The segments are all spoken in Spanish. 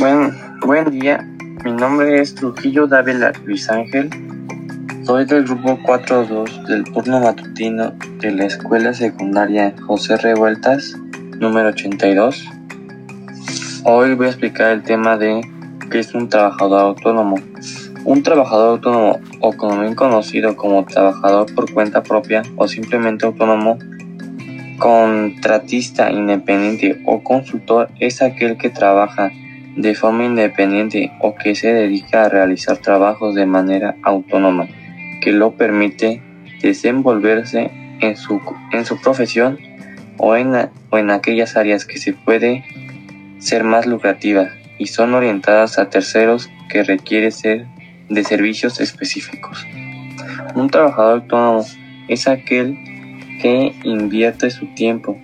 Buen, buen día, mi nombre es Trujillo Dávila Luis Ángel. Soy del grupo 4.2 del turno matutino de la escuela secundaria José Revueltas, número 82. Hoy voy a explicar el tema de qué es un trabajador autónomo. Un trabajador autónomo, o como bien conocido como trabajador por cuenta propia o simplemente autónomo, contratista independiente o consultor es aquel que trabaja de forma independiente o que se dedica a realizar trabajos de manera autónoma, que lo permite desenvolverse en su, en su profesión o en, o en aquellas áreas que se puede ser más lucrativas y son orientadas a terceros que requiere ser de servicios específicos. Un trabajador autónomo es aquel que invierte su tiempo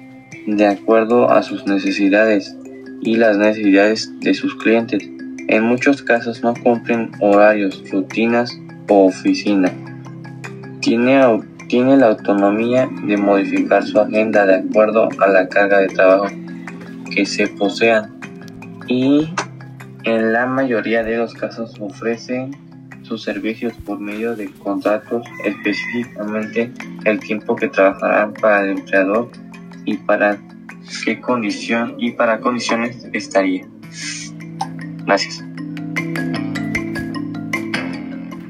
de acuerdo a sus necesidades y las necesidades de sus clientes. En muchos casos no cumplen horarios, rutinas o oficina. Tiene, tiene la autonomía de modificar su agenda de acuerdo a la carga de trabajo que se posean y en la mayoría de los casos ofrecen sus servicios por medio de contratos, específicamente el tiempo que trabajarán para el empleador y para qué condición y para condiciones estaría. Gracias.